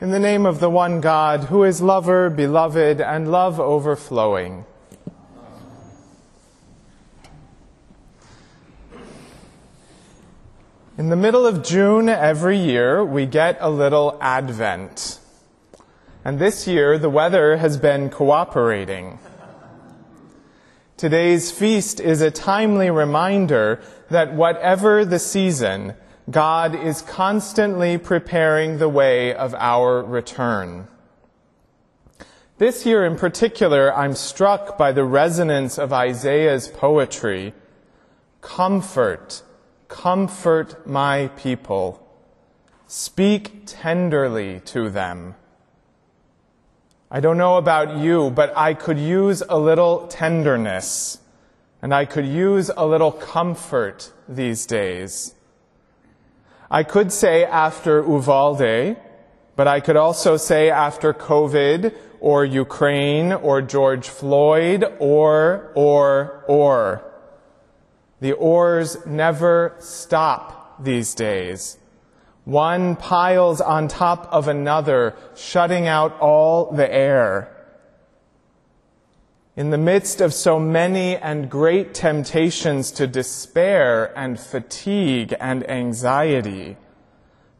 In the name of the one God, who is lover, beloved, and love overflowing. In the middle of June every year, we get a little Advent. And this year, the weather has been cooperating. Today's feast is a timely reminder that whatever the season, God is constantly preparing the way of our return. This year in particular, I'm struck by the resonance of Isaiah's poetry. Comfort, comfort my people. Speak tenderly to them. I don't know about you, but I could use a little tenderness and I could use a little comfort these days. I could say after Uvalde, but I could also say after COVID or Ukraine or George Floyd or, or, or. The ors never stop these days. One piles on top of another, shutting out all the air. In the midst of so many and great temptations to despair and fatigue and anxiety,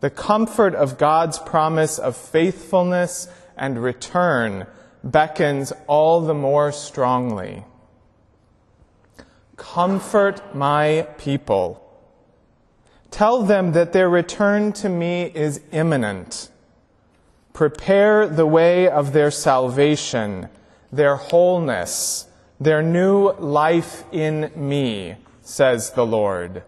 the comfort of God's promise of faithfulness and return beckons all the more strongly. Comfort my people Tell them that their return to me is imminent. Prepare the way of their salvation, their wholeness, their new life in me, says the Lord.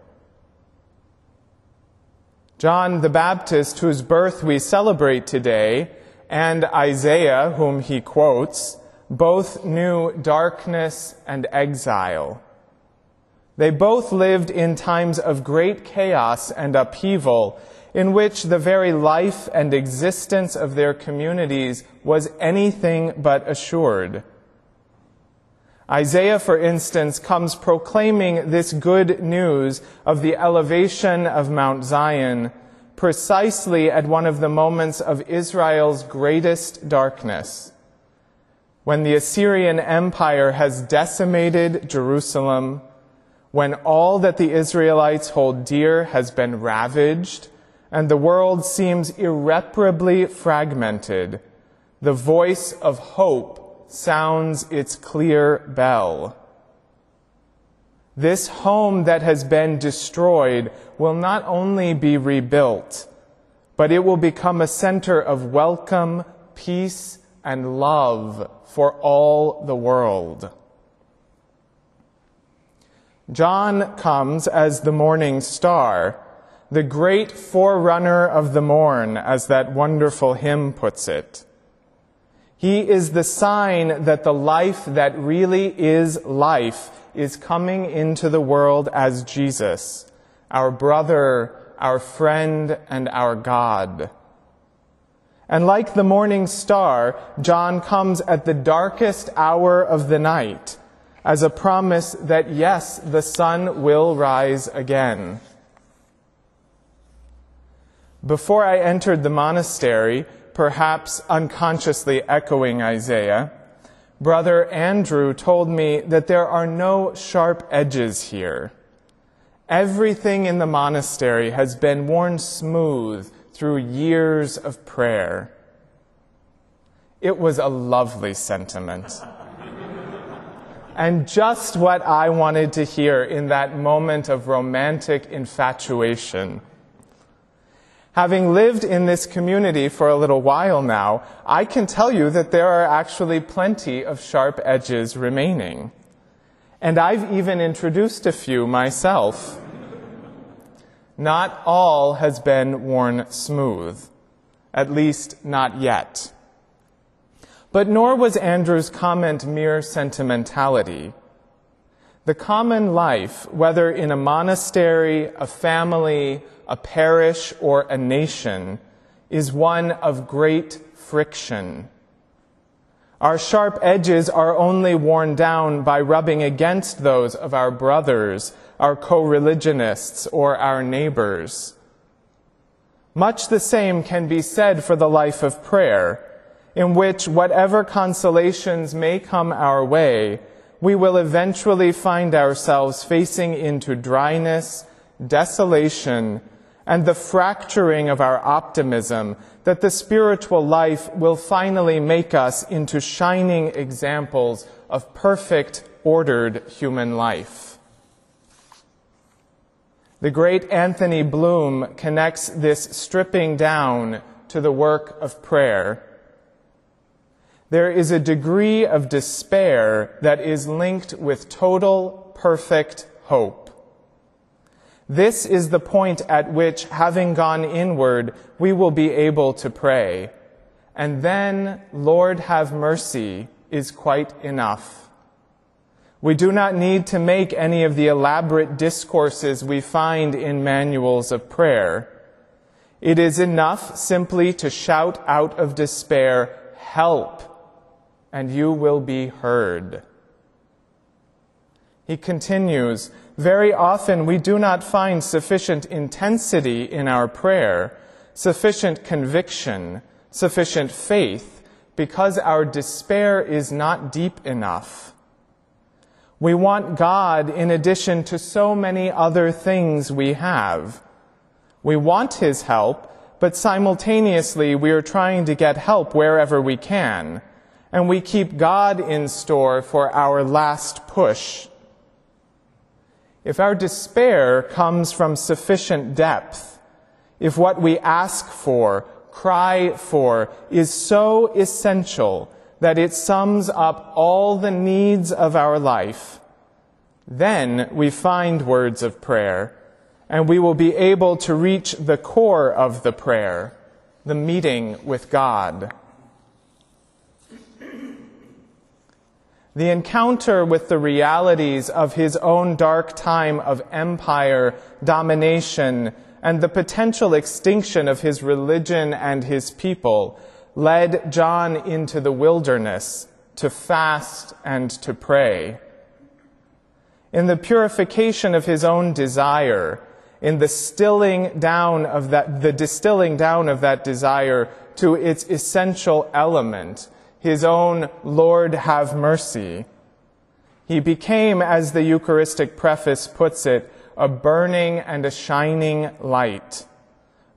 John the Baptist, whose birth we celebrate today, and Isaiah, whom he quotes, both knew darkness and exile. They both lived in times of great chaos and upheaval, in which the very life and existence of their communities was anything but assured. Isaiah, for instance, comes proclaiming this good news of the elevation of Mount Zion precisely at one of the moments of Israel's greatest darkness. When the Assyrian Empire has decimated Jerusalem, when all that the Israelites hold dear has been ravaged and the world seems irreparably fragmented, the voice of hope sounds its clear bell. This home that has been destroyed will not only be rebuilt, but it will become a center of welcome, peace, and love for all the world. John comes as the morning star, the great forerunner of the morn, as that wonderful hymn puts it. He is the sign that the life that really is life is coming into the world as Jesus, our brother, our friend, and our God. And like the morning star, John comes at the darkest hour of the night as a promise that yes, the sun will rise again. Before I entered the monastery, perhaps unconsciously echoing Isaiah, Brother Andrew told me that there are no sharp edges here. Everything in the monastery has been worn smooth through years of prayer. It was a lovely sentiment and just what I wanted to hear in that moment of romantic infatuation. Having lived in this community for a little while now, I can tell you that there are actually plenty of sharp edges remaining. And I've even introduced a few myself. Not all has been worn smooth. At least not yet. But nor was Andrew's comment mere sentimentality. The common life, whether in a monastery, a family, a parish, or a nation, is one of great friction. Our sharp edges are only worn down by rubbing against those of our brothers, our co religionists, or our neighbors. Much the same can be said for the life of prayer, in which whatever consolations may come our way, we will eventually find ourselves facing into dryness, desolation, and the fracturing of our optimism that the spiritual life will finally make us into shining examples of perfect, ordered human life. The great Anthony Bloom connects this stripping down to the work of prayer. There is a degree of despair that is linked with total, perfect hope. This is the point at which, having gone inward, we will be able to pray. And then, Lord, have mercy is quite enough. We do not need to make any of the elaborate discourses we find in manuals of prayer. It is enough simply to shout out of despair, help, and you will be heard. He continues, very often we do not find sufficient intensity in our prayer, sufficient conviction, sufficient faith, because our despair is not deep enough. We want God in addition to so many other things we have. We want His help, but simultaneously we are trying to get help wherever we can, and we keep God in store for our last push. If our despair comes from sufficient depth, if what we ask for, cry for, is so essential that it sums up all the needs of our life, then we find words of prayer, and we will be able to reach the core of the prayer, the meeting with God. The encounter with the realities of his own dark time of empire, domination, and the potential extinction of his religion and his people led John into the wilderness to fast and to pray. In the purification of his own desire, in the stilling down of that, the distilling down of that desire to its essential element, his own Lord have mercy. He became, as the Eucharistic preface puts it, a burning and a shining light,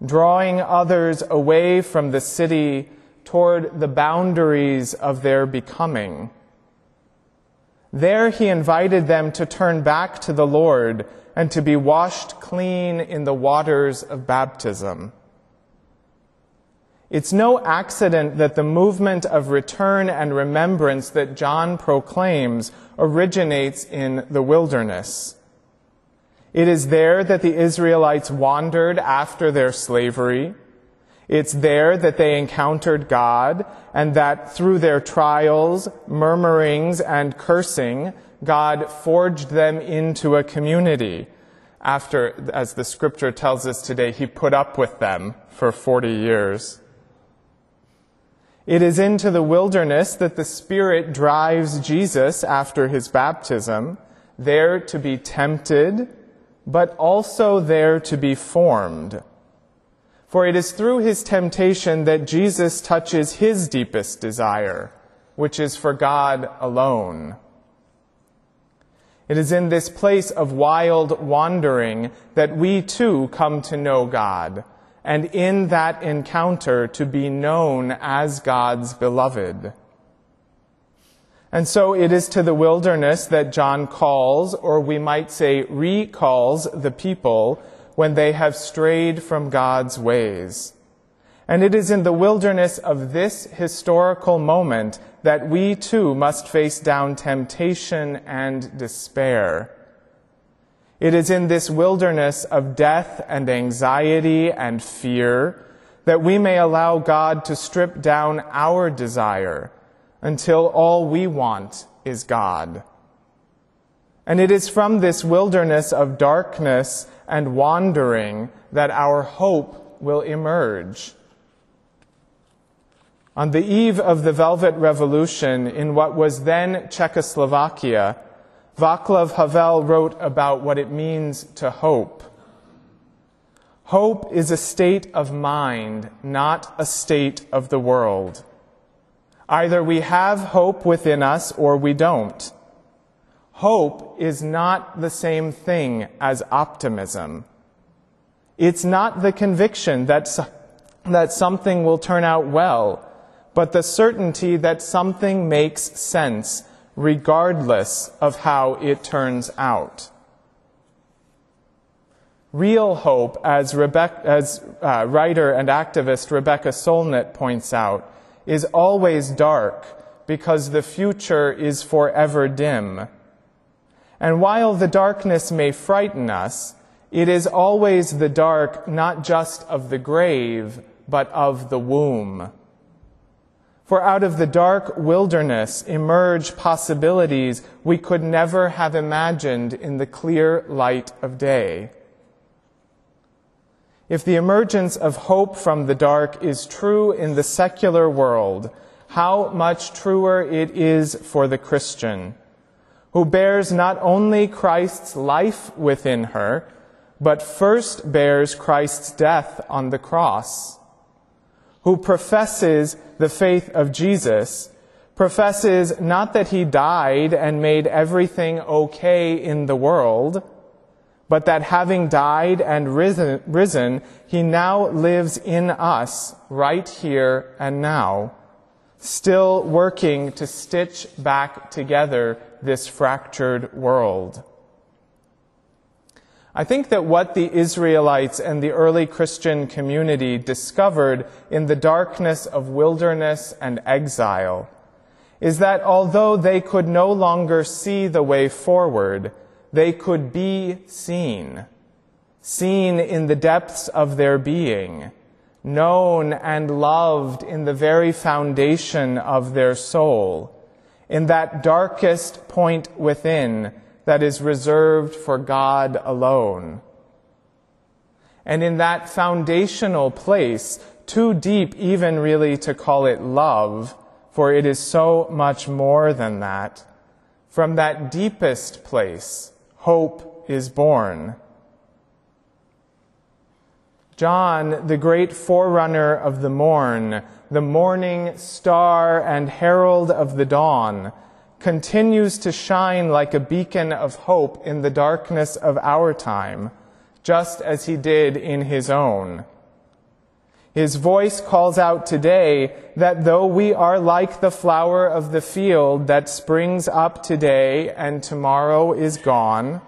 drawing others away from the city toward the boundaries of their becoming. There he invited them to turn back to the Lord and to be washed clean in the waters of baptism. It's no accident that the movement of return and remembrance that John proclaims originates in the wilderness. It is there that the Israelites wandered after their slavery. It's there that they encountered God and that through their trials, murmurings, and cursing, God forged them into a community. After, as the scripture tells us today, he put up with them for 40 years. It is into the wilderness that the Spirit drives Jesus after his baptism, there to be tempted, but also there to be formed. For it is through his temptation that Jesus touches his deepest desire, which is for God alone. It is in this place of wild wandering that we too come to know God and in that encounter to be known as God's beloved. And so it is to the wilderness that John calls, or we might say recalls, the people when they have strayed from God's ways. And it is in the wilderness of this historical moment that we too must face down temptation and despair. It is in this wilderness of death and anxiety and fear that we may allow God to strip down our desire until all we want is God. And it is from this wilderness of darkness and wandering that our hope will emerge. On the eve of the Velvet Revolution in what was then Czechoslovakia, Václav Havel wrote about what it means to hope. Hope is a state of mind, not a state of the world. Either we have hope within us or we don't. Hope is not the same thing as optimism. It's not the conviction that, that something will turn out well, but the certainty that something makes sense regardless of how it turns out. Real hope, as, as uh, writer and activist Rebecca Solnit points out, is always dark because the future is forever dim. And while the darkness may frighten us, it is always the dark not just of the grave, but of the womb. For out of the dark wilderness emerge possibilities we could never have imagined in the clear light of day. If the emergence of hope from the dark is true in the secular world, how much truer it is for the Christian, who bears not only Christ's life within her, but first bears Christ's death on the cross who professes the faith of Jesus professes not that he died and made everything okay in the world, but that having died and risen, risen, he now lives in us right here and now, still working to stitch back together this fractured world. I think that what the Israelites and the early Christian community discovered in the darkness of wilderness and exile is that although they could no longer see the way forward, they could be seen, seen in the depths of their being, known and loved in the very foundation of their soul, in that darkest point within that is reserved for God alone. And in that foundational place, too deep even really to call it love, for it is so much more than that, from that deepest place, hope is born. John, the great forerunner of the morn, the morning star and herald of the dawn, continues to shine like a beacon of hope in the darkness of our time, just as he did in his own. His voice calls out today that though we are like the flower of the field that springs up today and tomorrow is gone,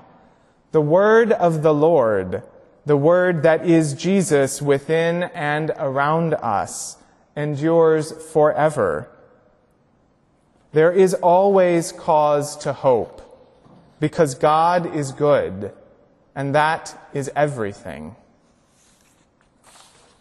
the word of the Lord, the word that is Jesus within and around us, endures forever. There is always cause to hope because God is good, and that is everything.